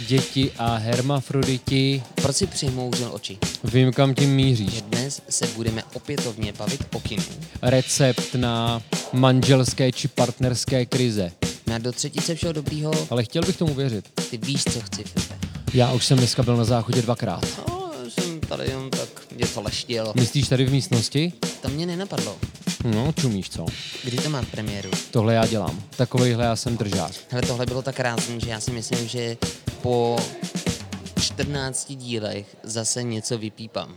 děti a hermafroditi. Proč si přihmouřil oči? Vím, kam tím míříš. Že dnes se budeme opětovně bavit o kinu. Recept na manželské či partnerské krize. Na do třetice všeho dobrýho, Ale chtěl bych tomu věřit. ty víš, co chci, Filipe. Já už jsem dneska byl na záchodě dvakrát. No, jsem tady jenom tak něco leštil. Myslíš tady v místnosti? To mě nenapadlo. No, čumíš co? Kdy to má premiéru? Tohle já dělám. Takovejhle já jsem držák. Hele, tohle bylo tak krásné, že já si myslím, že po 14 dílech zase něco vypípám.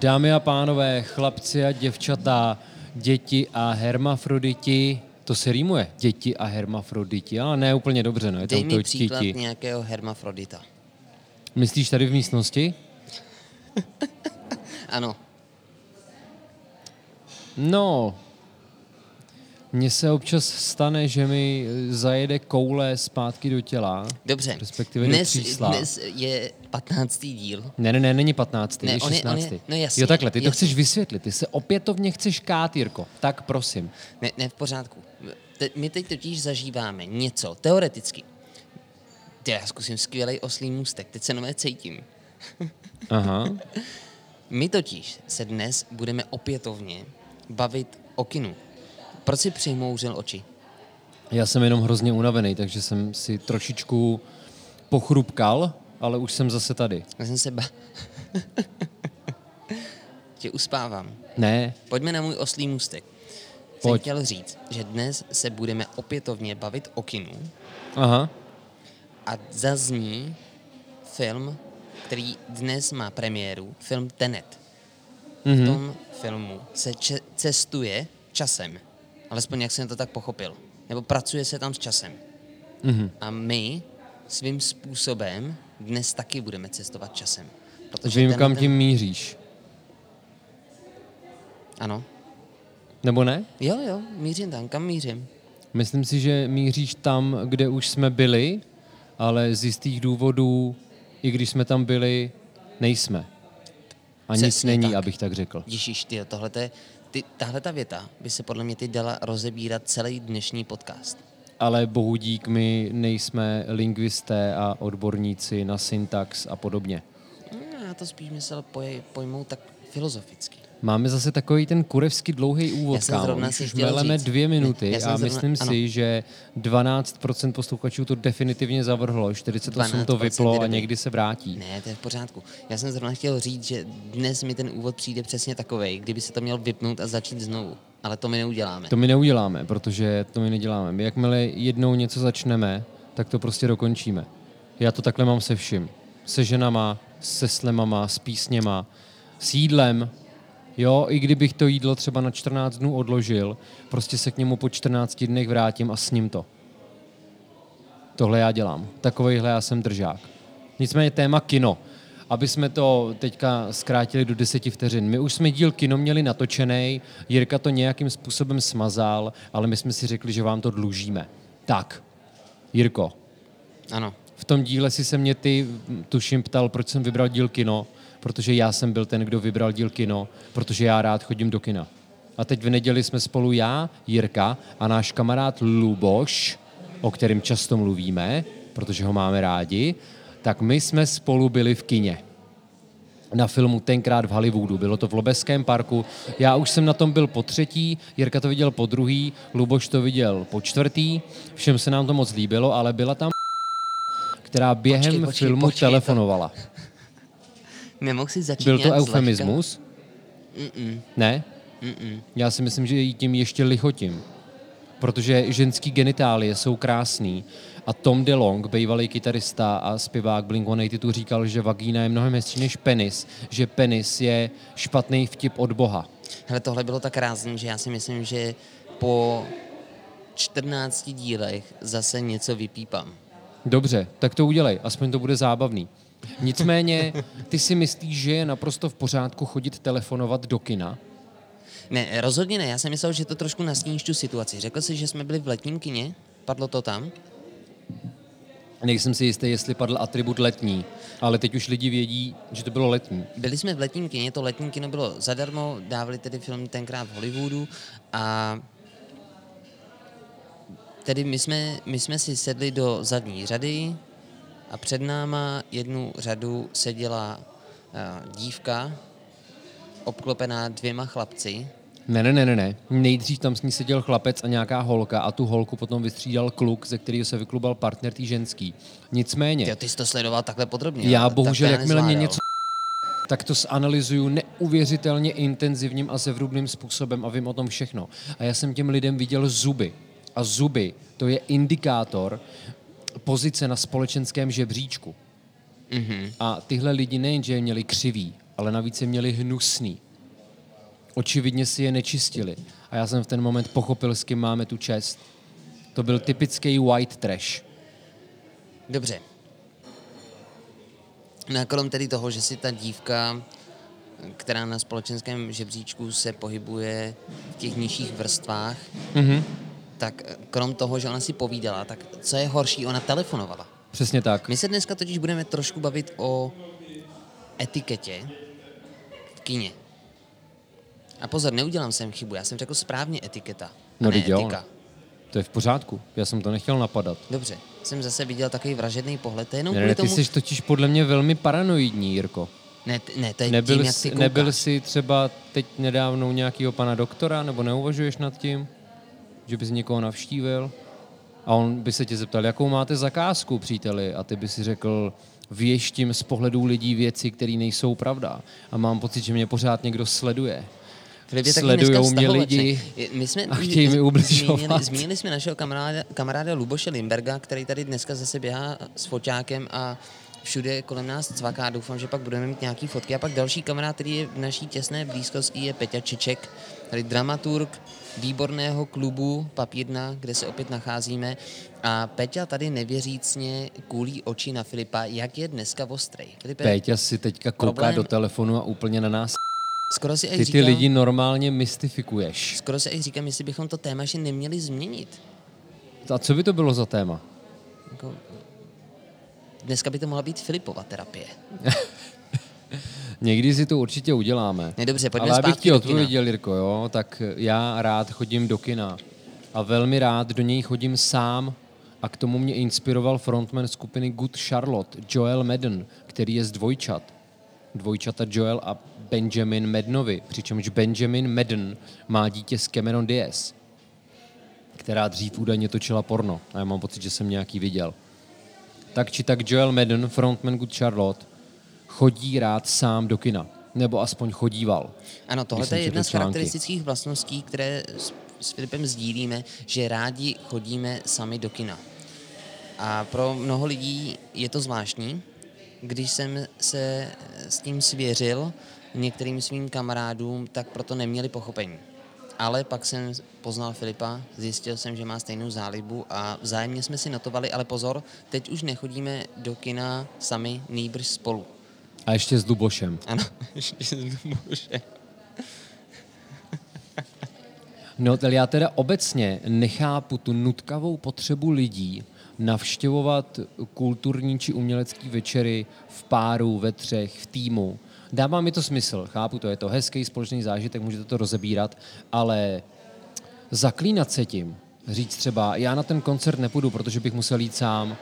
Dámy a pánové, chlapci a děvčata, děti a hermafroditi, to se rýmuje, děti a hermafroditi, ale ne úplně dobře, no, je Dej tam mi to příklad děti. nějakého hermafrodita. Myslíš tady v místnosti? Ano, No, mně se občas stane, že mi zajede koule zpátky do těla. dobře. Respektive do dnes, křísla. dnes je 15. díl. Ne, ne, ne, není 15. Ne, je on je- 16. on je- no jasně, jo, takhle, ty to jasně. chceš vysvětlit, ty se opětovně chceš kát, Jirko. Tak prosím. Ne, ne v pořádku. Te, my teď totiž zažíváme něco, teoreticky. Ty, já zkusím skvělý oslý můstek, teď se nové cítím. Aha. My totiž se dnes budeme opětovně bavit o kinu. Proč si přihmouřil oči? Já jsem jenom hrozně unavený, takže jsem si trošičku pochrupkal, ale už jsem zase tady. Já jsem se ba... Tě uspávám. Ne, Pojďme na můj oslý můstek. Jsem Pojď. chtěl říct, že dnes se budeme opětovně bavit o kinu aha, a zazní film, který dnes má premiéru, film Tenet. V tom filmu se če- cestuje časem. Alespoň jak jsem to tak pochopil. Nebo pracuje se tam s časem. Mhm. A my svým způsobem dnes taky budeme cestovat časem. Protože vím, ten- kam ten- tím míříš. Ano. Nebo ne? Jo, jo, mířím tam. Kam mířím? Myslím si, že míříš tam, kde už jsme byli, ale z jistých důvodů, i když jsme tam byli, nejsme. A nic Přesně není, tak. abych tak řekl. Ježíš, ty, tohle je, ty, tahle ta věta by se podle mě ty dala rozebírat celý dnešní podcast. Ale bohu dík, my nejsme lingvisté a odborníci na syntax a podobně. No, já to spíš myslel poj, pojmout tak filozoficky. Máme zase takový ten kurevsky dlouhý úvod, Já jsem kámo. Už chtěl meleme říct. dvě minuty já a zrovna- myslím ano. si, že 12% posluchačů to definitivně zavrhlo, 48 to 12% vyplo a někdy se vrátí. Ne, to je v pořádku. Já jsem zrovna chtěl říct, že dnes mi ten úvod přijde přesně takovej, kdyby se to měl vypnout a začít znovu. Ale to my neuděláme. To my neuděláme, protože to my neděláme. My jakmile jednou něco začneme, tak to prostě dokončíme. Já to takhle mám se vším. Se ženama, se slemama, s písněma, s jídlem. Jo, i kdybych to jídlo třeba na 14 dnů odložil, prostě se k němu po 14 dnech vrátím a sním to. Tohle já dělám. Takovejhle já jsem držák. Nicméně téma kino. Aby jsme to teďka zkrátili do deseti vteřin. My už jsme díl kino měli natočený, Jirka to nějakým způsobem smazal, ale my jsme si řekli, že vám to dlužíme. Tak, Jirko, Ano. v tom díle si se mě ty, tuším, ptal, proč jsem vybral díl kino, protože já jsem byl ten, kdo vybral díl kino, protože já rád chodím do kina. A teď v neděli jsme spolu já, Jirka a náš kamarád Luboš, o kterém často mluvíme, protože ho máme rádi, tak my jsme spolu byli v kině na filmu tenkrát v Hollywoodu. Bylo to v Lobeském parku. Já už jsem na tom byl po třetí, Jirka to viděl po druhý, Luboš to viděl po čtvrtý. Všem se nám to moc líbilo, ale byla tam která během Počkej, počkej, filmu počkej, to- telefonovala. Nemohl si začít Byl to eufemismus? Mm-mm. Ne? Mm-mm. Já si myslím, že jí tím ještě lichotím. Protože ženský genitálie jsou krásný. A Tom DeLong, bývalý kytarista a zpěvák Blink-182, říkal, že vagína je mnohem hezčí než penis, že penis je špatný vtip od Boha. Hele, tohle bylo tak krásný, že já si myslím, že po 14 dílech zase něco vypípám. Dobře, tak to udělej, aspoň to bude zábavný. Nicméně, ty si myslíš, že je naprosto v pořádku chodit telefonovat do kina? Ne, rozhodně ne. Já jsem myslel, že to trošku nasníš tu situaci. Řekl jsi, že jsme byli v letním kině? Padlo to tam? Nejsem si jistý, jestli padl atribut letní. Ale teď už lidi vědí, že to bylo letní. Byli jsme v letním kině, to letní kino bylo zadarmo, dávali tedy film tenkrát v Hollywoodu a tedy my jsme, my jsme si sedli do zadní řady a před náma jednu řadu seděla uh, dívka, obklopená dvěma chlapci. Ne, ne, ne, ne, ne. Nejdřív tam s ní seděl chlapec a nějaká holka a tu holku potom vystřídal kluk, ze kterého se vyklubal partner tý ženský. Nicméně... Ty, ty jsi to sledoval takhle podrobně. Já bohužel, jakmile mě něco tak to zanalizuju neuvěřitelně intenzivním a zevrubným způsobem a vím o tom všechno. A já jsem těm lidem viděl zuby. A zuby, to je indikátor pozice na společenském žebříčku. Mm-hmm. A tyhle lidi nejenže je měli křivý, ale navíc je měli hnusný. Očividně si je nečistili. A já jsem v ten moment pochopil, s kým máme tu čest. To byl typický white trash. Dobře. No a krom tedy toho, že si ta dívka, která na společenském žebříčku se pohybuje v těch nižších vrstvách, mm-hmm. Tak krom toho, že ona si povídala, tak co je horší, ona telefonovala. Přesně tak. My se dneska totiž budeme trošku bavit o etiketě v kině. A pozor, neudělám jsem chybu, já jsem řekl správně etiketa, no, ne jo. etika. To je v pořádku, já jsem to nechtěl napadat. Dobře, jsem zase viděl takový vražedný pohled, to je jenom Ne, kvůli ne, ty tomu... jsi totiž podle mě velmi paranoidní, Jirko. Ne, ne, to je Nebyl, tím, jak ty jsi, koukáš. nebyl jsi třeba teď nedávno u nějakého pana doktora, nebo neuvažuješ nad tím, že bys někoho navštívil? A on by se tě zeptal, jakou máte zakázku, příteli? A ty by si řekl, věštím z pohledů lidí věci, které nejsou pravda. A mám pocit, že mě pořád někdo sleduje. Filip je Sledujou mě lidi My jsme, a chtějí mi ubližovat. zmínili, zmínili jsme našeho kamaráda, kamaráda Luboše Limberga, který tady dneska zase běhá s foťákem a všude kolem nás cvaká. Doufám, že pak budeme mít nějaký fotky. A pak další kamarád, který je v naší těsné blízkosti, je Peťa Čeček, tady dramaturg výborného klubu Papírna, kde se opět nacházíme. A Peťa tady nevěřícně kůlí oči na Filipa, jak je dneska ostrej. Filipe, Péťa si teďka kouká Problém- do telefonu a úplně na nás. skoro si Ty ty říkal, lidi normálně mystifikuješ. skoro si říkám, jestli bychom to téma že neměli změnit. A co by to bylo za téma? Jako, dneska by to mohla být Filipova terapie. Někdy si to určitě uděláme. Ne, dobře, pojďme Ale abych ti odpověděl, Jirko, jo, tak já rád chodím do kina. A velmi rád do něj chodím sám. A k tomu mě inspiroval frontman skupiny Good Charlotte, Joel Madden, který je z dvojčat. Dvojčata Joel a Benjamin Madnovi, přičemž Benjamin Madden má dítě s Cameron Diaz, která dřív údajně točila porno. A já mám pocit, že jsem nějaký viděl. Tak či tak Joel Madden, frontman Good Charlotte, chodí rád sám do kina. Nebo aspoň chodíval. Ano, tohle je jedna z charakteristických vlastností, které s, s Filipem sdílíme, že rádi chodíme sami do kina. A pro mnoho lidí je to zvláštní. Když jsem se s tím svěřil některým svým kamarádům, tak proto neměli pochopení. Ale pak jsem poznal Filipa, zjistil jsem, že má stejnou zálibu a vzájemně jsme si notovali, ale pozor, teď už nechodíme do kina sami, nýbrž spolu. A ještě s Lubošem. Ano, bože. No, ale já teda obecně nechápu tu nutkavou potřebu lidí navštěvovat kulturní či umělecký večery v páru, ve třech, v týmu. Dává mi to smysl, chápu to, je to hezký společný zážitek, můžete to rozebírat, ale zaklínat se tím, říct třeba, já na ten koncert nepůjdu, protože bych musel jít sám.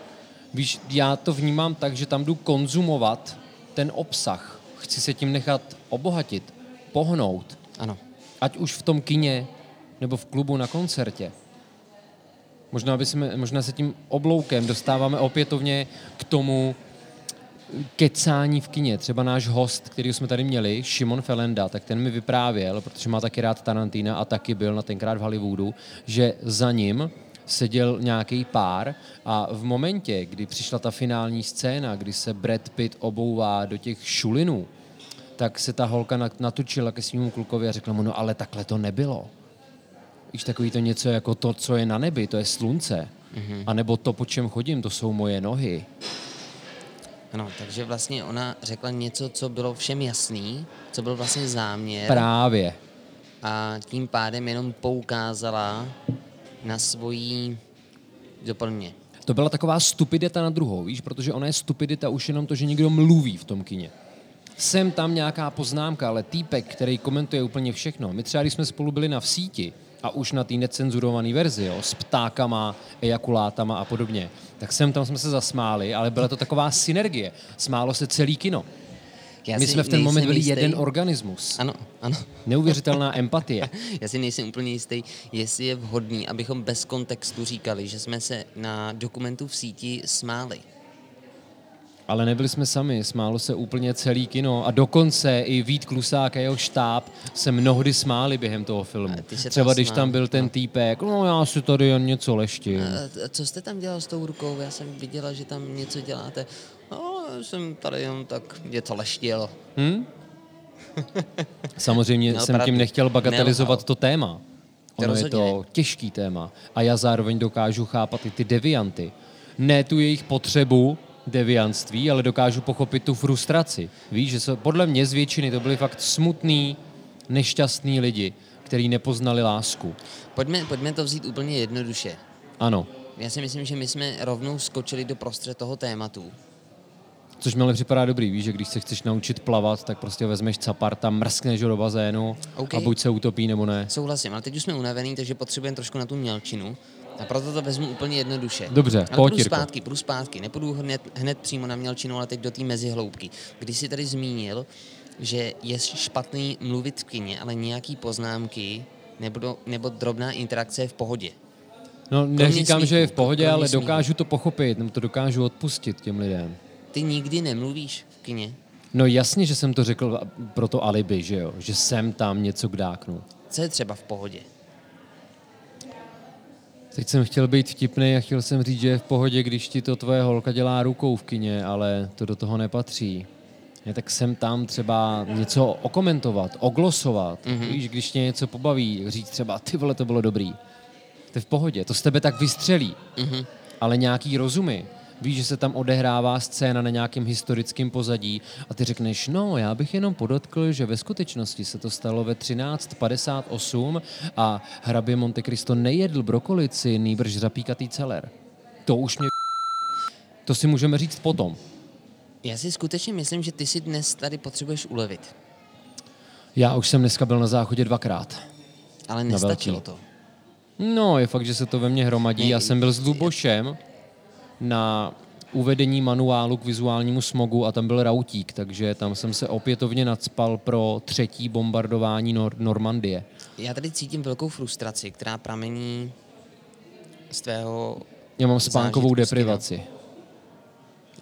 Víš, já to vnímám tak, že tam jdu konzumovat ten obsah. Chci se tím nechat obohatit, pohnout, Ano. ať už v tom kině, nebo v klubu na koncertě. Možná, by jsme, možná se tím obloukem dostáváme opětovně k tomu kecání v kině. Třeba náš host, který jsme tady měli, Šimon Felenda, tak ten mi vyprávěl, protože má taky rád Tarantina a taky byl na tenkrát v Hollywoodu, že za ním seděl nějaký pár a v momentě, kdy přišla ta finální scéna, kdy se Brad Pitt obouvá do těch šulinů, tak se ta holka nat- natočila ke svýmu klukovi a řekla mu, no ale takhle to nebylo. Víš, takový to něco jako to, co je na nebi, to je slunce. Mm-hmm. A nebo to, po čem chodím, to jsou moje nohy. Ano, takže vlastně ona řekla něco, co bylo všem jasný, co byl vlastně záměr Právě. a tím pádem jenom poukázala na svoji doplně. to byla taková stupidita na druhou, víš, protože ona je stupidita už jenom to, že někdo mluví v tom kině. Sem tam nějaká poznámka, ale týpek, který komentuje úplně všechno. My třeba, když jsme spolu byli na v síti, a už na té necenzurované verzi, jo, s ptákama, ejakulátama a podobně, tak sem tam jsme se zasmáli, ale byla to taková synergie. Smálo se celý kino. Já My si jsme v ten moment byli jistý- jeden organismus. Ano, ano. Neuvěřitelná empatie. Já si nejsem úplně jistý, jestli je vhodný, abychom bez kontextu říkali, že jsme se na dokumentu v síti smáli. Ale nebyli jsme sami, smálo se úplně celý kino a dokonce i Vít Klusák a jeho štáb se mnohdy smáli během toho filmu. Třeba když smál, tam byl ten týpek, no já si tady jen něco leštím. A a co jste tam dělal s tou rukou? Já jsem viděla, že tam něco děláte. No, jsem tady jenom tak něco leštil. Samozřejmě Měl jsem tím nechtěl bagatelizovat Nelhal. to téma. Ono je rozhodně to těžký téma. A já zároveň dokážu chápat i ty devianty. Ne tu jejich potřebu deviantství, ale dokážu pochopit tu frustraci. Víš, že se, podle mě z většiny to byli fakt smutný, nešťastný lidi, kteří nepoznali lásku. Pojďme, pojďme to vzít úplně jednoduše. Ano, Já si myslím, že my jsme rovnou skočili do prostřed toho tématu. Což mi ale připadá dobrý, víš, že když se chceš naučit plavat, tak prostě vezmeš capar, tam mrskneš ho do bazénu OK. a buď se utopí nebo ne. Souhlasím, ale teď už jsme unavený, takže potřebujeme trošku na tu mělčinu. A proto to vezmu úplně jednoduše. Dobře, ale pojď, půjdu zpátky, půjdu zpátky. Nepůjdu hned, hned přímo na mělčinu, ale teď do té mezihloubky. Když jsi tady zmínil, že je špatný mluvit v kině, ale nějaký poznámky nebo, nebo drobná interakce je v pohodě. No, neříkám, že je v pohodě, ale dokážu to pochopit, nebo to dokážu odpustit těm lidem. Ty nikdy nemluvíš v kině. No jasně, že jsem to řekl pro to alibi, že jo, že jsem tam něco kdáknu. Co je třeba v pohodě? Teď jsem chtěl být vtipný a chtěl jsem říct, že je v pohodě, když ti to tvoje holka dělá rukou v kině, ale to do toho nepatří. Je, tak jsem tam třeba něco okomentovat, oglosovat, mm-hmm. víš, když tě něco pobaví, říct třeba, ty vole, to bylo dobrý. To je v pohodě, to z tebe tak vystřelí. Mm-hmm. Ale nějaký rozumy, víš, že se tam odehrává scéna na nějakém historickém pozadí a ty řekneš, no, já bych jenom podotkl, že ve skutečnosti se to stalo ve 1358 a hrabě Monte Cristo nejedl brokolici, nýbrž zapíkatý celer. To už mě... To si můžeme říct potom. Já si skutečně myslím, že ty si dnes tady potřebuješ ulevit. Já už jsem dneska byl na záchodě dvakrát. Ale nestačilo to. No, je fakt, že se to ve mně hromadí. Já jsem byl s Lubošem na uvedení manuálu k vizuálnímu smogu a tam byl rautík, takže tam jsem se opětovně nadspal pro třetí bombardování Nor- Normandie. Já tady cítím velkou frustraci, která pramení z tvého... Já mám spánkovou deprivaci.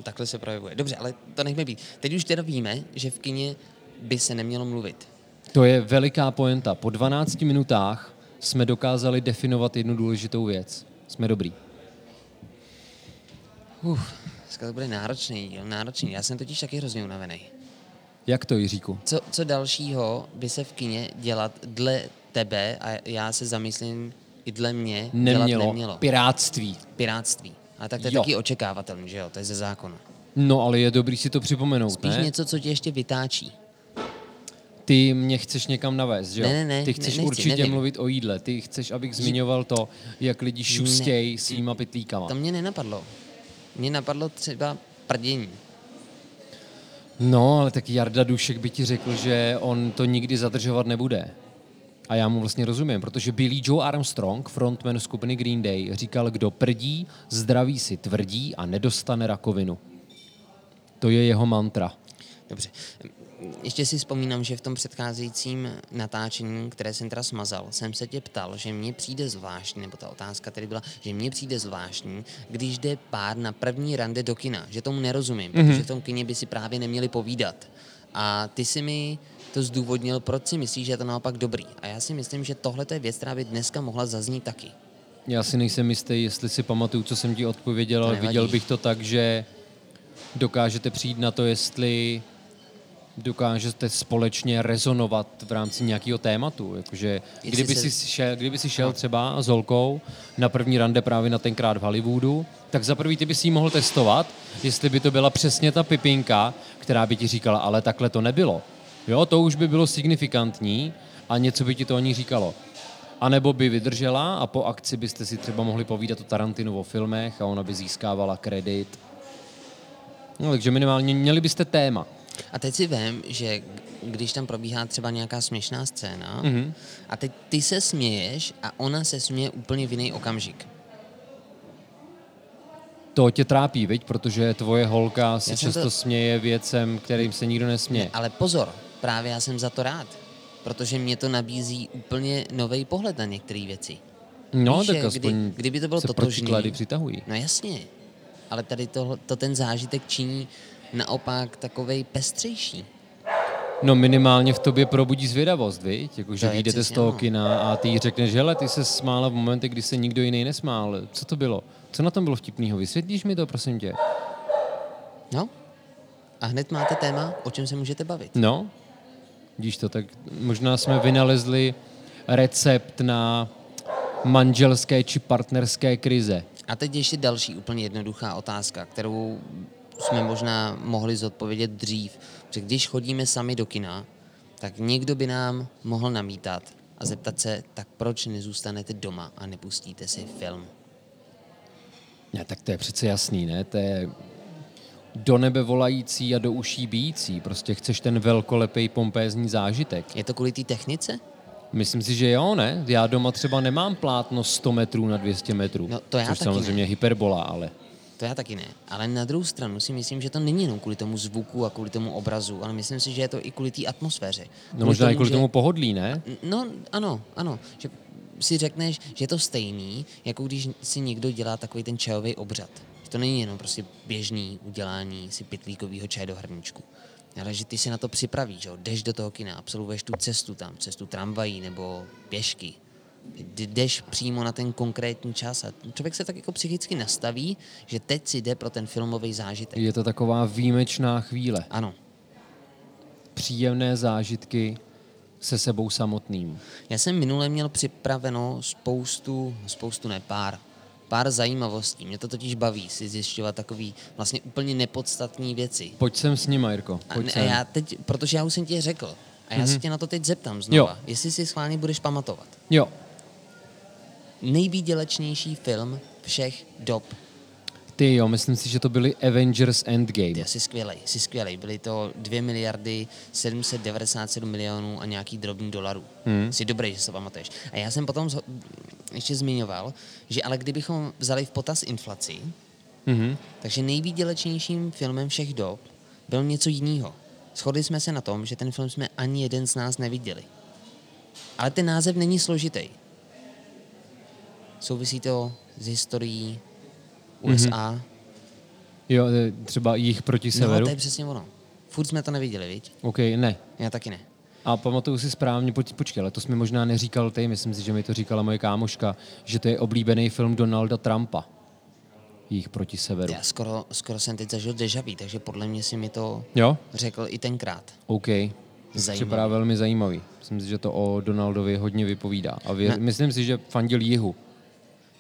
Takhle se projevuje. Dobře, ale to nechme být. Teď už teda víme, že v kině by se nemělo mluvit. To je veliká poenta. Po 12 minutách jsme dokázali definovat jednu důležitou věc. Jsme dobrý. Uf, dneska to bude náročný díl, náročný. Já jsem totiž taky hrozně unavený. Jak to, Jiříku? Co, co dalšího by se v kině dělat dle tebe, a já se zamyslím i dle mě, Nemělo. dělat nemělo? Piráctví. Piráctví. A tak to je Jo. taky očekávatelný, že jo? To je ze zákona. No, ale je dobrý si to připomenout, Spíš ne? něco, co tě ještě vytáčí. Ty mě chceš někam navést, že jo? Ne, ne, ne, Ty chceš ne, nechci, určitě nevím. mluvit o jídle. Ty chceš, abych zmiňoval to, jak lidi šustějí svýma pytlíkama. To mě nenapadlo. Mě napadlo třeba prdění. No, ale tak Jarda Dušek by ti řekl, že on to nikdy zadržovat nebude. A já mu vlastně rozumím, protože Billy Joe Armstrong, frontman skupiny Green Day, říkal, kdo prdí, zdraví si tvrdí a nedostane rakovinu. To je jeho mantra. Dobře. Ještě si vzpomínám, že v tom předcházejícím natáčení, které jsem teda smazal, jsem se tě ptal, že mně přijde zvláštní, nebo ta otázka tedy byla, že mně přijde zvláštní, když jde pár na první rande do kina, že tomu nerozumím, mm-hmm. protože v tom kině by si právě neměli povídat. A ty si mi to zdůvodnil, proč si myslíš, že je to naopak dobrý. A já si myslím, že tohle je věc, která by dneska mohla zaznít taky. Já si nejsem jistý, jestli si pamatuju, co jsem ti odpověděl, ale viděl bych to tak, že dokážete přijít na to, jestli dokážete společně rezonovat v rámci nějakého tématu. Jakože, kdyby, si šel, kdyby si šel třeba s holkou na první rande právě na tenkrát v Hollywoodu, tak za prvý ty by si ji mohl testovat, jestli by to byla přesně ta pipinka, která by ti říkala, ale takhle to nebylo. Jo, to už by bylo signifikantní a něco by ti to o ní říkalo. A nebo by vydržela a po akci byste si třeba mohli povídat o Tarantinu o filmech a ona by získávala kredit. No, takže minimálně měli byste téma. A teď si vím, že když tam probíhá třeba nějaká směšná scéna mm-hmm. a teď ty se směješ a ona se směje úplně v jiný okamžik. To tě trápí, viď? Protože tvoje holka se často to- směje věcem, kterým se nikdo nesměje. Ne, ale pozor, právě já jsem za to rád, protože mě to nabízí úplně nový pohled na některé věci. No, Víš, tak že aspoň kdy, kdyby to bylo se totožný, přitahují. No jasně, ale tady to, to ten zážitek činí naopak takovej pestřejší. No minimálně v tobě probudí zvědavost, viď? Jako, že To vyjdete z toho kina a ty jí řekneš, hele, ty se smála v momentě, kdy se nikdo jiný nesmál. Co to bylo? Co na tom bylo vtipného? Vysvětlíš mi to, prosím tě? No, a hned máte téma, o čem se můžete bavit. No, vidíš to, tak možná jsme vynalezli recept na manželské či partnerské krize. A teď ještě další úplně jednoduchá otázka, kterou jsme možná mohli zodpovědět dřív. Protože když chodíme sami do kina, tak někdo by nám mohl namítat a zeptat se, tak proč nezůstanete doma a nepustíte si film. Ne, tak to je přece jasný, ne? To je do nebe volající a do uší bijící. Prostě chceš ten velkolepý pompézní zážitek. Je to kvůli té technice? Myslím si, že jo, ne? Já doma třeba nemám plátno 100 metrů na 200 metrů. No, to já což taky samozřejmě je hyperbola, ale... To já taky ne. Ale na druhou stranu si myslím, že to není jenom kvůli tomu zvuku a kvůli tomu obrazu, ale myslím si, že je to i kvůli té atmosféře. No možná i kvůli že- tomu pohodlí, ne? No, ano, ano. Že si řekneš, že je to stejný, jako když si někdo dělá takový ten čajový obřad. Že to není jenom prostě běžný udělání si pitlíkového čaje do hrníčku. Ale že ty si na to připravíš, že jo? jdeš do toho kina, absolvuješ tu cestu tam, cestu tramvají nebo pěšky. Jdeš přímo na ten konkrétní čas a člověk se tak jako psychicky nastaví, že teď si jde pro ten filmový zážitek. Je to taková výjimečná chvíle. Ano. Příjemné zážitky se sebou samotným. Já jsem minule měl připraveno spoustu, spoustu ne, pár, pár zajímavostí. Mě to totiž baví si zjišťovat takový vlastně úplně nepodstatné věci. Pojď sem s ním, Jirko. Pojď a sem. já teď, protože já už jsem ti je řekl, a já se tě na to teď zeptám znova, Jo. jestli si schválně budeš pamatovat. Jo, Nejvýdělečnější film všech dob. ty jo, myslím si, že to byly Avengers Endgame. Ty jsi skvělej, jsi skvělej. Byly to 2 miliardy 797 milionů a nějaký drobný dolarů. Hmm. Jsi dobrý, že se pamatuješ. A já jsem potom zho- ještě zmiňoval, že ale kdybychom vzali v potaz inflaci, Mhm. takže nejvýdělečnějším filmem všech dob byl něco jiného. Shodli jsme se na tom, že ten film jsme ani jeden z nás neviděli. Ale ten název není složitý. Souvisí to s historií USA. Mm-hmm. Jo, e, třeba jich proti No, severu. to je přesně ono. Furt jsme to neviděli, viď? OK, ne. Já taky ne. A pamatuju si správně, poč, počkej, ale to jsi mi možná neříkal ty, myslím si, že mi to říkala moje kámoška, že to je oblíbený film Donalda Trumpa. Jich proti severu. Já skoro, skoro jsem teď zažil deja vu, takže podle mě si mi to Jo? řekl i tenkrát. OK. Zajímavý. připadá velmi zajímavý. Myslím si, že to o Donaldovi hodně vypovídá. A vě, Ne. myslím si, že fandil jihu.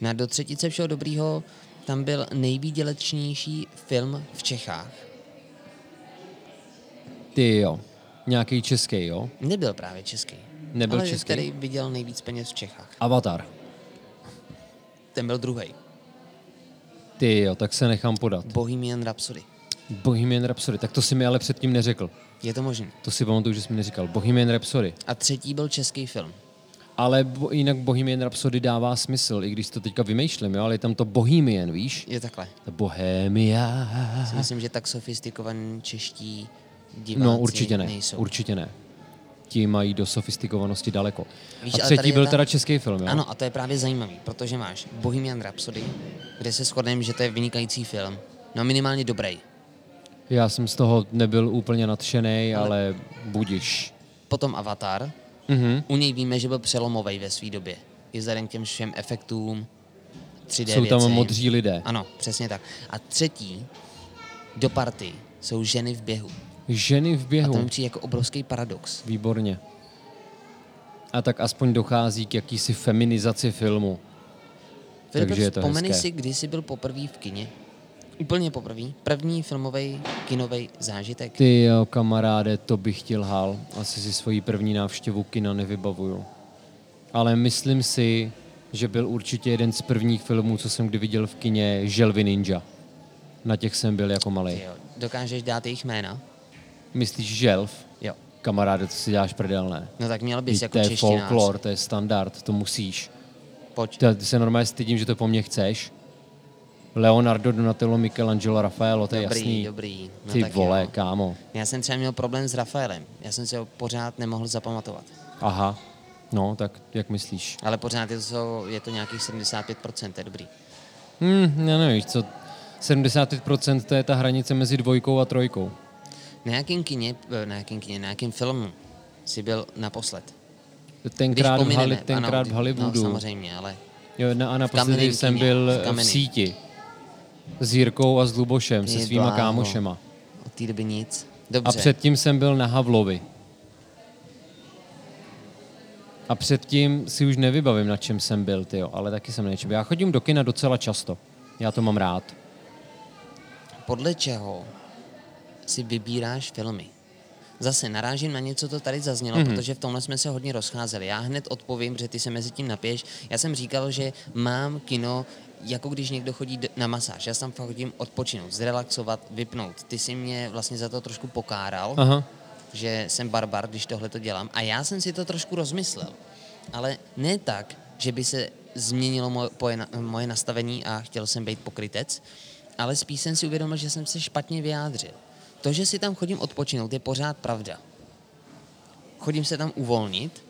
Na do třetice všeho dobrýho tam byl nejvýdělečnější film v Čechách. Ty jo. Nějaký český, jo? Nebyl právě český. Nebyl ale český? který viděl nejvíc peněz v Čechách. Avatar. Ten byl druhý. Ty jo, tak se nechám podat. Bohemian Rhapsody. Bohemian Rhapsody. Tak to si mi ale předtím neřekl. Je to možné. To si pamatuju, že jsi mi neříkal. Bohemian Rhapsody. A třetí byl český film. Ale bo, jinak Bohemian Rhapsody dává smysl, i když to teďka vymýšlím, jo? ale je tam to Bohemian, víš? Je takhle. Bohemia. Si myslím, že tak sofistikovaní čeští diváci No určitě ne, nejsou. určitě ne. Ti mají do sofistikovanosti daleko. Víš, a třetí byl ta- teda český film, jo? Ano, a to je právě zajímavý, protože máš Bohemian Rhapsody, kde se shodneme, že to je vynikající film. No minimálně dobrý. Já jsem z toho nebyl úplně nadšený, ale, ale budiš. Potom Avatar. Mhm. U něj víme, že byl přelomový ve své době. I vzhledem k těm všem efektům, 3D Jsou tam věci. modří lidé. Ano, přesně tak. A třetí, do party, jsou ženy v běhu. Ženy v A to běhu. mi přijde jako obrovský paradox. Výborně. A tak aspoň dochází k jakýsi feminizaci filmu. Filipe, Takže je to vzpomeneš hezké. si, kdy jsi byl poprvé v kině? Úplně poprvé. První filmový kinový zážitek. Ty jo, kamaráde, to bych ti lhal. Asi si svoji první návštěvu kina nevybavuju. ale myslím si, že byl určitě jeden z prvních filmů, co jsem kdy viděl v kině, Želvy Ninja. Na těch jsem byl jako malý. Jo. Dokážeš dát jejich jména? Myslíš želv? Jo. Kamaráde, to si děláš prdelné. No tak měl bys Vždyť jako to je folklor, to je standard, to musíš. Pojď. Ty se normálně stydím, že to po mně chceš. Leonardo, Donatello, Michelangelo, Rafaelo, to je dobrý, jasný. dobrý. No Ty vole, jo. kámo. Já jsem třeba měl problém s Rafaelem. Já jsem si ho pořád nemohl zapamatovat. Aha, no, tak jak myslíš? Ale pořád je to, je to nějakých 75%, to je dobrý. Hm, já nevím, co, 75% to je ta hranice mezi dvojkou a trojkou. Na jakém kině, eh, na jakém kině, na jakém filmu jsi byl naposled? Tenkrát, v, Hali, tenkrát ano, v No, Hollywoodu. samozřejmě, ale jo, na, a naposledy jsem kině, byl v v, síti. S Jirkou a s Lubošem, se svýma bláho. kámošema. od té doby nic. A Dobře. předtím jsem byl na Havlovi. A předtím si už nevybavím, na čem jsem byl, tyjo, ale taky jsem něčem. Já chodím do kina docela často. Já to mám rád. Podle čeho si vybíráš filmy? Zase narážím na něco, co tady zaznělo, Mhm. mm-hmm. protože v tomhle jsme se hodně rozcházeli. Já hned odpovím, že ty se mezi tím napěš. Já jsem říkal, že mám kino, jako když někdo chodí na masáž. Já tam fakt chodím odpočinout, zrelaxovat, vypnout. Ty si mě vlastně za to trošku pokáral, Aha. že jsem barbar, když tohle to dělám. A já jsem si to trošku rozmyslel. Ale ne tak, že by se změnilo moje, poje, moje nastavení a chtěl jsem být pokrytec, ale spíš jsem si uvědomil, že jsem se špatně vyjádřil. To, že si tam chodím odpočinout, je pořád pravda. Chodím se tam uvolnit,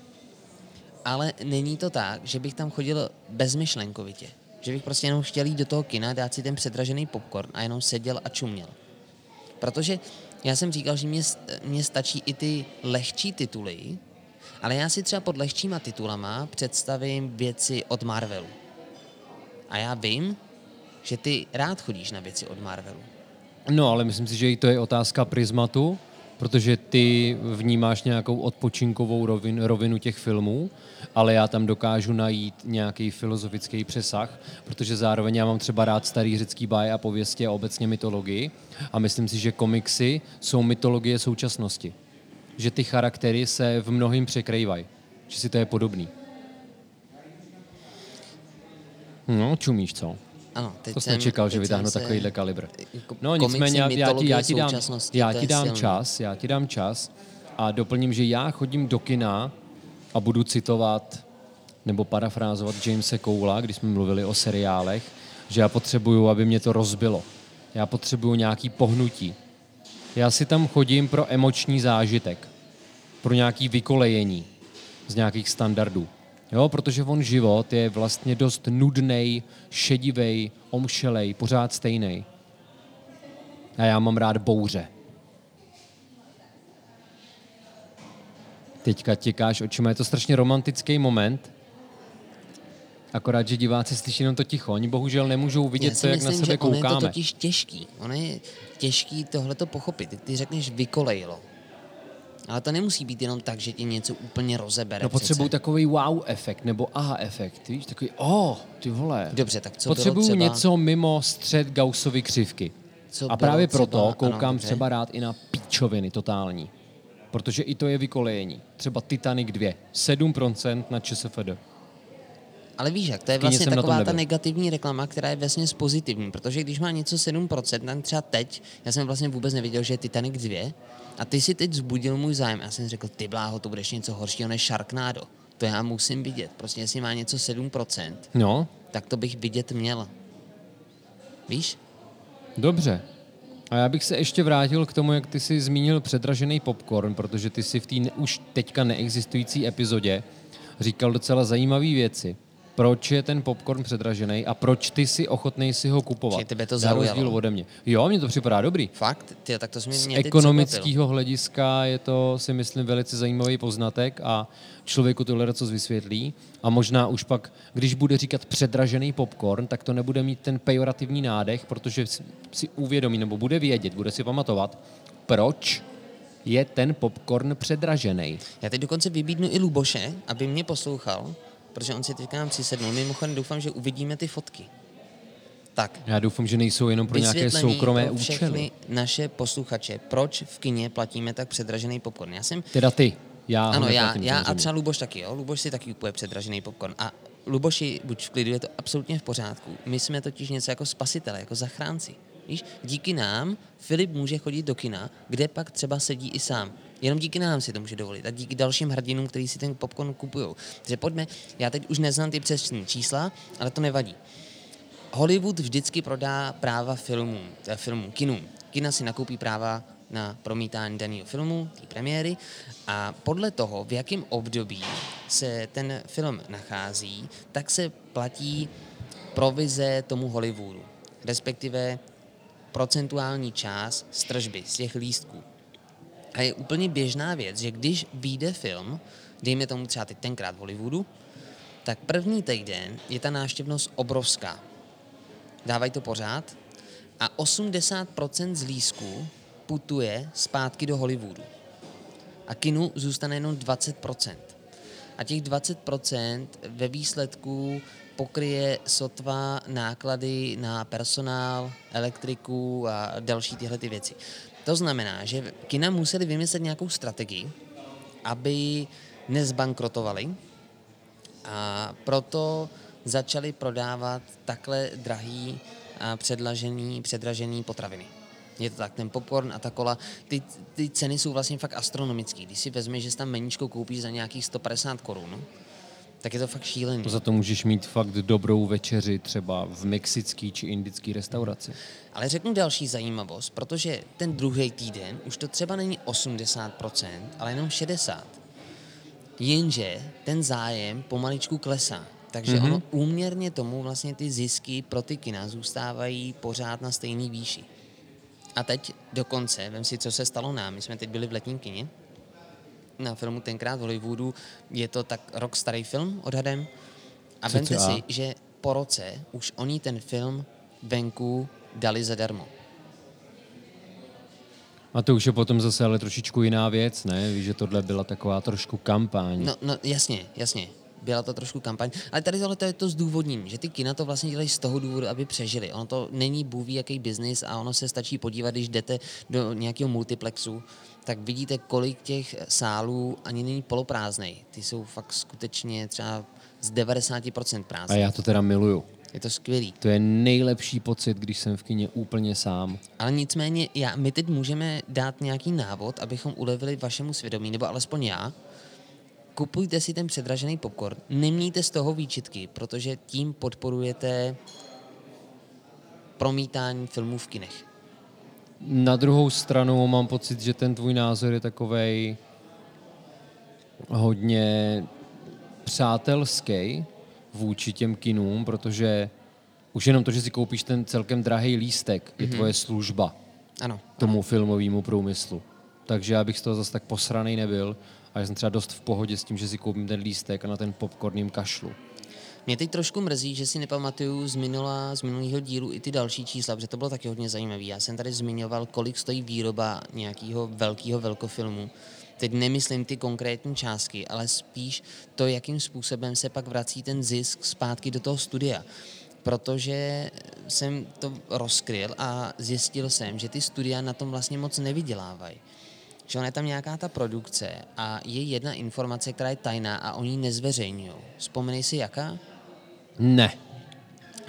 ale není to tak, že bych tam chodil bezmyšlenkovitě. Že bych prostě jenom chtěl jít do toho kina, dát si ten předražený popcorn a jenom seděl a čuměl. Protože já jsem říkal, že mě, mě stačí i ty lehčí tituly, ale já si třeba pod lehčíma titulama představím věci od Marvelu. A já vím, že ty rád chodíš na věci od Marvelu. No, ale myslím si, že i to je otázka prismatu, protože ty vnímáš nějakou odpočinkovou rovin, rovinu těch filmů, ale já tam dokážu najít nějaký filozofický přesah, protože zároveň já mám třeba rád starý řecký báje a pověstě a obecně mytologii a myslím si, že komiksy jsou mytologie současnosti. Že ty charaktery se v mnohým překrývají. Že si to je podobný. No, čumíš, co? Ano, teď To jsem, jsem čekal, že vytáhnu se- takovýhle kalibr. jako No nicméně já, já, ti, já ti dám, já ti dám silný. čas, já ti dám čas a doplním, že já chodím do kina a budu citovat nebo parafrázovat Jamese Coula, když jsme mluvili o seriálech, že já potřebuju, aby mě to rozbilo. Já potřebuju nějaký pohnutí. Já si tam chodím pro emoční zážitek, pro nějaký vykolejení z nějakých standardů. Jo, protože on život je vlastně dost nudnej, šedivej, omšelej, pořád stejný. A já mám rád bouře. Teďka těkáš očima, je to strašně romantický moment, akorát, že diváci slyší jenom to ticho. Oni bohužel nemůžou vidět to, jak na myslím, sebe že ono je to koukáme. totiž těžký. Ono je těžký tohle to pochopit. Ty řekneš vykolejilo. Ale to nemusí být jenom tak, že ti něco úplně rozebere. No potřebuju takový wow efekt, nebo aha efekt, víš, takový, oh, ty vole. Dobře, tak co Potřebuju třeba... něco mimo střed Gaussovy křivky. Co A právě třeba- proto ano, koukám dobře. třeba rád i na píčoviny totální. Protože i to je vykolejení. Třeba Titanic 2. 7% na ČSFD. Ale víš jak, to je vlastně taková ta negativní reklama, která je vlastně pozitivní, protože když má něco 7%, tak třeba teď, já jsem vlastně vůbec nevěděl, že je Titanic 2, a ty si teď zbudil můj zájem. Já jsem řekl, ty bláho, to budeš něco horšího než Sharknado. To já musím vidět. Prostě jestli má něco 7%, No, tak to bych vidět měl. Víš? dobře. A já bych se ještě vrátil k tomu, jak ty jsi zmínil předražený popcorn, protože ty si v té už teďka neexistující epizodě říkal docela zajímavé věci. Proč je ten popcorn předražený a proč ty jsi ochotný si ho kupovat? Že tebe to Na zaujalo. rozdíl ode mě. Jo, mně to připadá dobrý. Fakt? Ty, tak to mě Z ekonomického hlediska je to, si myslím, velice zajímavý poznatek a člověku tohle co vysvětlí. A možná už pak, když bude říkat předražený popcorn, tak to nebude mít ten pejorativní nádech, protože si- si uvědomí nebo bude vědět, bude si pamatovat, proč je ten popcorn předražený. Já teď dokonce vybídnu i Luboše, aby mě poslouchal, protože on si teďka nám přisednul. Mimochodem doufám, že uvidíme ty fotky. Tak, Já doufám, že nejsou jenom pro nějaké soukromé pro účely. naše posluchače, proč v kině platíme tak předražený popcorn. Já jsem, Teda ty. Já Ano, já, já a třeba Luboš taky, jo. Luboš si taky kupuje předražený popcorn. A Luboši, buď v klidu, je to absolutně v pořádku. My jsme totiž něco jako spasitele, jako zachránci. Víš, díky nám Filip může chodit do kina, kde pak třeba sedí i sám. Jenom díky nám si to může dovolit a díky dalším hrdinům, kteří si ten popcorn kupují. Takže pojďme, já teď už neznám ty přesné čísla, ale to nevadí. Hollywood vždycky prodá práva filmů, eh, filmů, kinům. Kina si nakoupí práva na promítání daného filmu, té premiéry a podle toho, v jakém období se ten film nachází, tak se platí provize tomu Hollywoodu, respektive procentuální část z tržby, z těch lístků. A je úplně běžná věc, že když vyjde film, dejme tomu třeba teď tenkrát v Hollywoodu, tak první týden je ta návštěvnost obrovská. Dávají to pořád a 80% z lísků putuje zpátky do Hollywoodu. A kinu zůstane jenom 20%. A těch 20% ve výsledku pokryje sotva náklady na personál, elektriku a další tyhle ty věci. To znamená, že kina museli vymyslet nějakou strategii, aby nezbankrotovali a proto začali prodávat takhle drahý a předlažený, předražený potraviny. Je to tak, ten popcorn a ta kola, ty, ty ceny jsou vlastně fakt astronomický. Když si vezmeš, že tam meníčko koupíš za nějakých 150 korun, tak je to fakt šílený. Za to můžeš mít fakt dobrou večeři třeba v mexický či indický restauraci. Ale řeknu další zajímavost, protože ten druhý týden už to třeba není 80%, ale jenom 60%. Jenže ten zájem pomaličku klesá. Takže mm-hmm. ono úměrně tomu vlastně ty zisky pro ty kina zůstávají pořád na stejný výši. A teď dokonce, vem si, co se stalo nám. My jsme teď byli v letním kině na filmu tenkrát v Hollywoodu. Je to tak rok starý film odhadem. A vemte si, že po roce už oni ten film venku dali zadarmo. A to už je potom zase ale trošičku jiná věc, ne? Víš, že tohle byla taková trošku kampaň. No, no jasně, jasně. Byla to trošku kampaň. Ale tady tohle to je to zdůvodnění, že ty kina to vlastně dělají z toho důvodu, aby přežili. Ono to není bůh jaký biznis a ono se stačí podívat, když jdete do nějakého multiplexu, tak vidíte, kolik těch sálů ani není poloprázdnej. Ty jsou fakt skutečně třeba z 90% A prázdné. já to teda miluju. Je to skvělý. To je nejlepší pocit, když jsem v kině úplně sám. Ale nicméně, já, my teď můžeme dát nějaký návod, abychom ulevili vašemu svědomí, nebo alespoň já. Kupujte si ten předražený popcorn, nemějte z toho výčitky, protože tím podporujete promítání filmů v kinech. Na druhou stranu mám pocit, že ten tvůj názor je takovej hodně přátelský vůči těm kinům, protože už jenom to, že si koupíš ten celkem drahý lístek, je tvoje služba Ano. tomu filmovému průmyslu. Takže já bych z toho zase tak posraný nebyl a já jsem třeba dost v pohodě s tím, že si koupím ten lístek a na ten popcorn jim kašlu. Mě teď trošku mrzí, že si nepamatuju z, minula, z minulého dílu i ty další čísla, protože to bylo taky hodně zajímavé. Já jsem tady zmiňoval, kolik stojí výroba nějakého velkého velkofilmu. Teď nemyslím ty konkrétní částky, ale spíš to, jakým způsobem se pak vrací ten zisk zpátky do toho studia. Protože jsem to rozkryl a zjistil jsem, že ty studia na tom vlastně moc nevydělávají. Že ona je tam nějaká ta produkce a je jedna informace, která je tajná a oni ji nezveřejňují. Vzpomenej si jaká? Ne.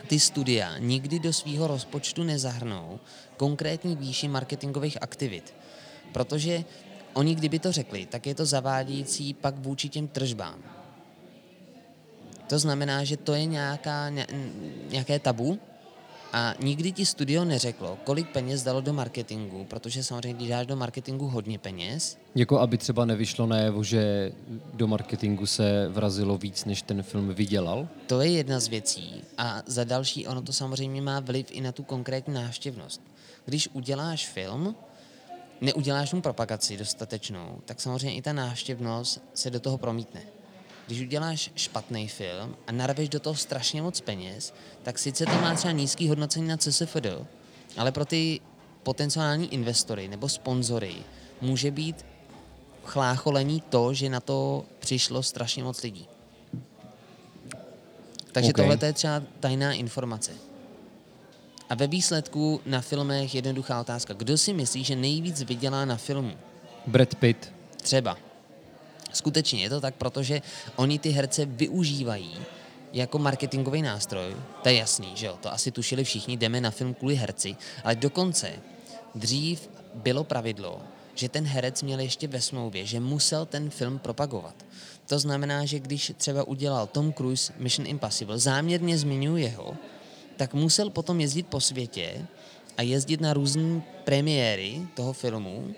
ty studia nikdy do svého rozpočtu nezahrnou konkrétní výši marketingových aktivit. Protože oni, kdyby to řekli, tak je to zavádějící pak vůči těm tržbám. To znamená, že to je nějaká, ně, nějaké tabu a nikdy ti studio neřeklo, kolik peněz dalo do marketingu, protože samozřejmě, když dáš do marketingu hodně peněz, Jako aby třeba nevyšlo najevo, že do marketingu se vrazilo víc, než ten film vydělal. To je jedna z věcí. A za další, ono to samozřejmě má vliv i na tu konkrétní návštěvnost. Když uděláš film, neuděláš mu propagaci dostatečnou, tak samozřejmě i ta návštěvnost se do toho promítne. Když uděláš špatný film a narveš do toho strašně moc peněz, tak sice to má třeba nízký hodnocení na CSFD, ale pro ty potenciální investory nebo sponzory může být chlácholení to, že na to přišlo strašně moc lidí. Takže OK. okay. tohle je třeba tajná informace. A ve výsledku na filmech jednoduchá otázka. Kdo si myslí, že nejvíc vydělá na filmu? Brad Pitt. Třeba. Skutečně je to tak, protože oni ty herce využívají jako marketingový nástroj. To je jasný, že jo, to asi tušili všichni, jdeme na film kvůli herci, ale dokonce dřív bylo pravidlo, že ten herec měl ještě ve smlouvě, že musel ten film propagovat. To znamená, že když třeba udělal Tom Cruise Mission Impossible, záměrně zmiňuji jeho, tak musel potom jezdit po světě a jezdit na různé premiéry toho filmu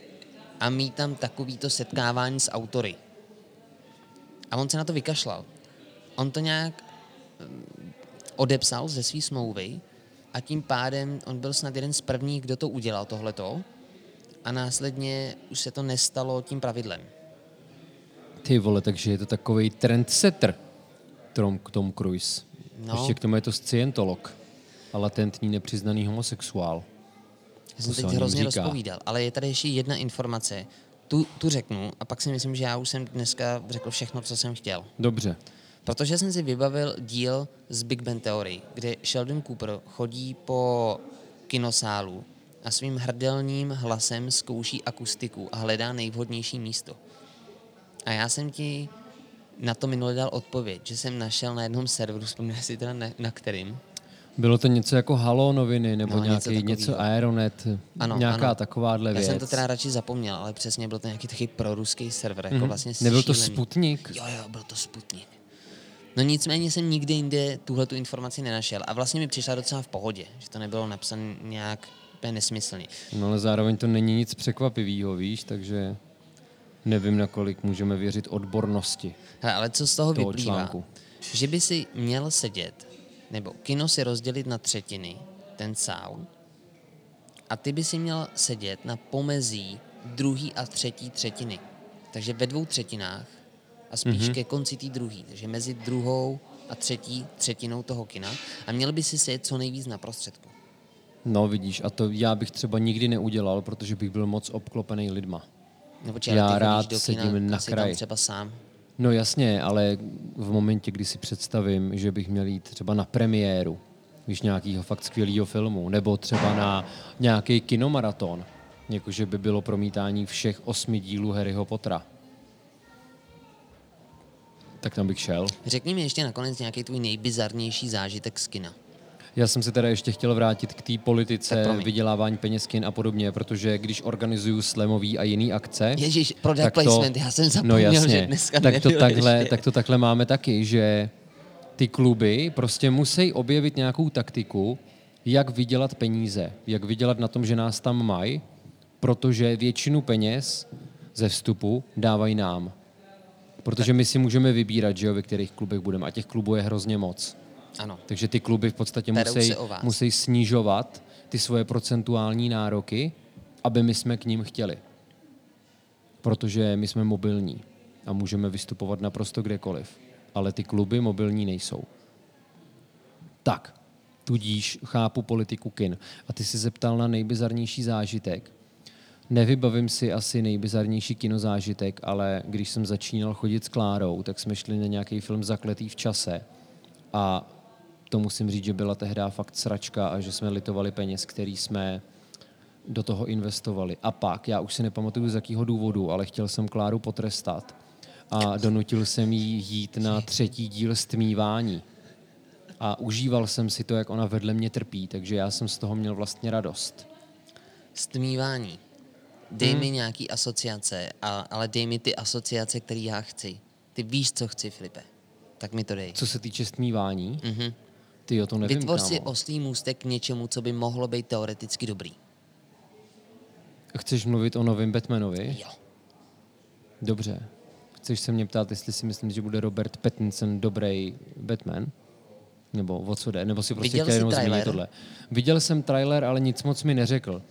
a mít tam takovýto setkávání s autory. A on se na to vykašlal. On to nějak mm, odepsal ze své smlouvy a tím pádem on byl snad jeden z prvních, kdo to udělal tohleto a následně už se to nestalo tím pravidlem. Ty vole, takže je to takový trendsetter, Tom, Tom Cruise. No. Ještě k tomu je to scientolog a latentní nepřiznaný homosexuál. Já jsem teď hrozně říká. rozpovídal, ale je tady ještě jedna informace. Tu, tu řeknu a pak si myslím, že já už jsem dneska řekl všechno, co jsem chtěl. Dobře. Protože jsem si vybavil díl z Big Bang Theory, kde Sheldon Cooper chodí po kinosálu a svým hrdelním hlasem zkouší akustiku a hledá nejvhodnější místo. A já jsem ti na to minule dal odpověď, že jsem našel na jednom serveru, vzpomínám si teda na, na kterým. Bylo to něco jako Halo noviny, nebo no, nějaký, něco, něco Aeronet, ano, nějaká ano. takováhle věc. Já jsem to teda radši zapomněl, ale přesně byl to nějaký takový proruský server, mm-hmm. jako mhm. vlastně Nebyl to Sputnik? Jo, jo, byl to Sputnik. No nicméně jsem nikde jinde tuhle tu informaci nenašel a vlastně mi přišla docela v pohodě, že to nebylo napsané nějak úplně nesmyslný. No ale zároveň to není nic překvapivého, víš, takže nevím, nakolik můžeme věřit odbornosti. Hele, ale co z toho, toho vyplývá? Článku. Že by si měl sedět, nebo kino si rozdělit na třetiny, ten sál, a ty by si měl sedět na pomezí druhý a třetí třetiny. Takže ve dvou třetinách a spíš mm-hmm. ke konci té druhé. Takže mezi druhou a třetí třetinou toho kina a měl by si sedět co nejvíc na prostředku. No vidíš, a to já bych třeba nikdy neudělal, protože bych byl moc obklopený lidma. Počkej, já rád do sedím na kraji. třeba sám. No jasně, ale v momentě, kdy si představím, že bych měl jít třeba na premiéru, víš, nějakého fakt skvělého filmu, nebo třeba na nějaký kinomaraton, jakože by bylo promítání všech osmi dílů Harryho Pottera, tak tam bych šel. Řekni mi ještě nakonec nějaký tvůj nejbizarnější zážitek z kina. Já jsem se teda ještě chtěl vrátit k té politice, vydělávání peněz kin a podobně, protože když organizuju slemový a jiný akce... Ježíš, product placement, to, já jsem zapomněl, no jasně, že dneska tak to, takhle, tak to takhle máme taky, že ty kluby prostě musí objevit nějakou taktiku, jak vydělat peníze, jak vydělat na tom, že nás tam mají, protože většinu peněz ze vstupu dávají nám. Protože my si můžeme vybírat, že jo, ve kterých klubech budeme. A těch klubů je hrozně moc. Ano. Takže ty kluby v podstatě musí, musí snižovat ty svoje procentuální nároky, aby my jsme k ním chtěli. Protože my jsme mobilní a můžeme vystupovat naprosto kdekoliv. Ale ty kluby mobilní nejsou. Tak, tudíž chápu politiku kin. A ty jsi zeptal na nejbizarnější zážitek. Nevybavím si asi nejbizarnější kinozážitek, ale když jsem začínal chodit s Klárou, tak jsme šli na nějaký film Zakletý v čase a to musím říct, že byla tehdy fakt sračka a že jsme litovali peněz, který jsme do toho investovali. A pak, já už si nepamatuju z jakého důvodu, ale chtěl jsem Kláru potrestat a donutil jsem jí jít na třetí díl stmívání. A užíval jsem si to, jak ona vedle mě trpí, takže já jsem z toho měl vlastně radost. Stmívání. Dej hmm. mi nějaký asociace, ale dej mi ty asociace, které já chci. Ty víš, co chci, Filipe. Tak mi to dej. Co se týče stmívání? Mm-hmm. Ty to nevím, Vytvoř si oslý můstek k něčemu, co by mohlo být teoreticky dobrý. Chceš mluvit o novém Batmanovi? Jo. Dobře. Chceš se mě ptát, jestli si myslím, že bude Robert Pattinson dobrý Batman? Nebo o co jde? Nebo si prostě chtěl jenom zmínit tohle? Viděl jsem trailer, ale nic moc mi neřekl.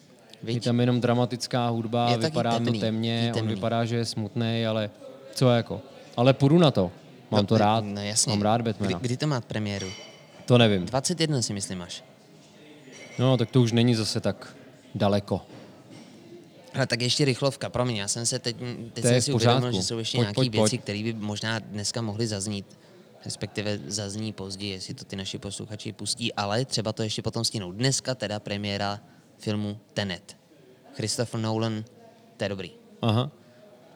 Je tam jenom dramatická hudba, je vypadá temný, to temně, on vypadá, že je smutný, ale co jako? Ale půjdu na to. Mám no, to rád. No, jasně. Mám rád Batmana. Kdy, kdy to má premiéru? To nevím. 21 si myslím až. No, tak to už není zase tak daleko. Ale tak ještě rychlovka, promiň, já jsem se teď, teď jsem si uvědomil, že jsou ještě nějaké věci, které by možná dneska mohly zaznít, respektive zazní později, jestli to ty naši posluchači pustí, ale třeba to ještě potom stínou. Dneska teda premiéra filmu Tenet. Christopher Nolan, to je dobrý. Aha.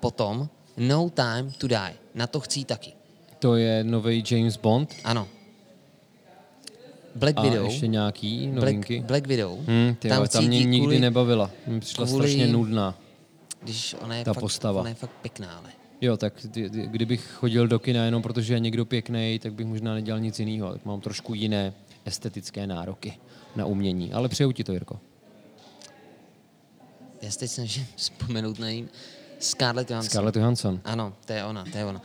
Potom No Time to Die. Na to chci taky. To je nový James Bond. Ano. Black A Widow. ještě nějaký novinky. Black, Black Widow. Hmm, ty tam, tam mě nikdy kvůli, nebavila. Mě přišla kvůli- strašně nudná. Když ona je, ta fakt, postava. ona je fakt pěkná, ale. Jo, tak kdybych chodil do kina jenom protože je někdo pěkný, tak bych možná nedělal nic jiného. Tak mám trošku jiné estetické nároky na umění. Ale přeju ti to, Jirko. Já se teď snažím vzpomenout na ním. Scarlett Johansson. Scarlett Johansson. Ano, to je ona, to je ona.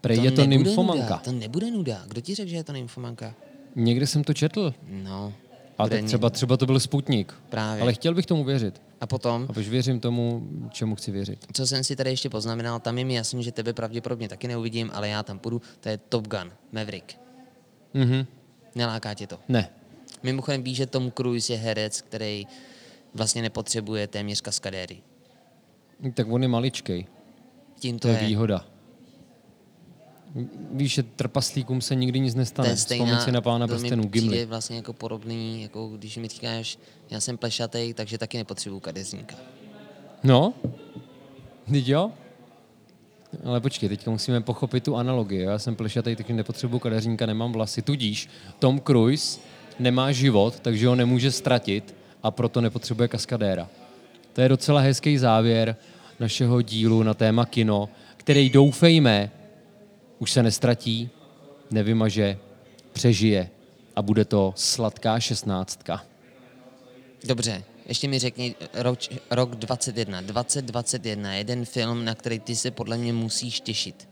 Prej je to nymfomanka. Nuda, to nebude nuda. Kdo ti řekl, že je to nymfomanka? Někde jsem to četl. No. A tak třeba, třeba to byl Sputnik. Právě. Ale chtěl bych tomu věřit. A potom, A proč věřím tomu, čemu chci věřit. co jsem si tady ještě poznamenal, tam je mi jasný, že tebe pravděpodobně taky neuvidím, ale já tam půjdu, to je Top Gun, Maverick. Mhm. Neláká tě to. Ne. Mimochodem víš, že Tom Cruise je herec, který vlastně nepotřebuje téměř kaskadéry. Tak on je maličkej. Tím To to, je výhoda. Víš, že trpaslíkům se nikdy nic to nestane. je Vzpomeň stejná, si na pána to prstenů, Gimli. vlastně jako podobný, jako když mi říkáš, já jsem plešatej, takže taky nepotřebuju kadeřníka. No, Vždyť jo? Ale počkej, teďka musíme pochopit tu analogii. Já jsem plešatý, takže nepotřebuji kadeřníka, nemám vlasy. Tudíž Tom Cruise nemá život, takže ho nemůže ztratit a proto nepotřebuje kaskadéra. To je docela hezký závěr našeho dílu na téma kino, který doufejme už se nestratí, nevymaže, přežije a bude to sladká šestnáctka. Dobře, ještě mi řekni rok, rok 21, 2021, jeden film, na který ty se podle mě musíš těšit.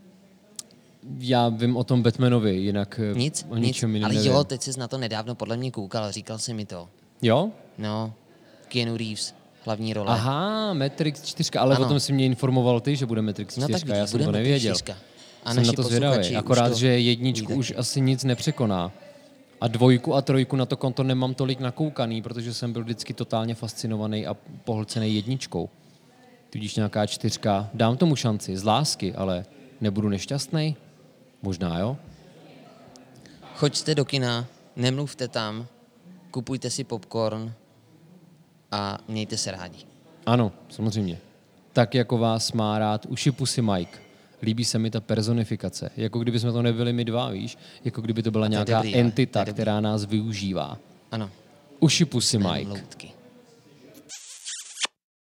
Já vím o tom Batmanovi, jinak eh, Nic, o nic, ničem jiném ale nevím. jo, teď jsi na to nedávno podle mě koukal, říkal jsi mi to. Jo? No, Keanu Reeves, hlavní role. Aha, Matrix 4, ale Ano. o tom si mě informoval ty, že bude Matrix 4, No tak vidíš, já jsem to Matrix nevěděl. 4. A jsem na to zvědavý, akorát, to že jedničku už asi nic nepřekoná. A dvojku a trojku na to konto nemám tolik nakoukaný, protože jsem byl vždycky totálně fascinovaný a pohlcený jedničkou. Tudíž nějaká čtyřka, dám tomu šanci, z lásky, ale nebudu nešťastný? Možná jo. Choďte do kina, nemluvte tam, kupujte si popcorn a mějte se rádi. Ano, samozřejmě. Tak jako vás má rád uši pusy Mike. Líbí se mi ta personifikace. Jako kdyby jsme to nebyli my dva, víš? Jako kdyby to byla je nějaká dobrý, to entita, která nás využívá. Ano, Uši pusy Mike. loutky.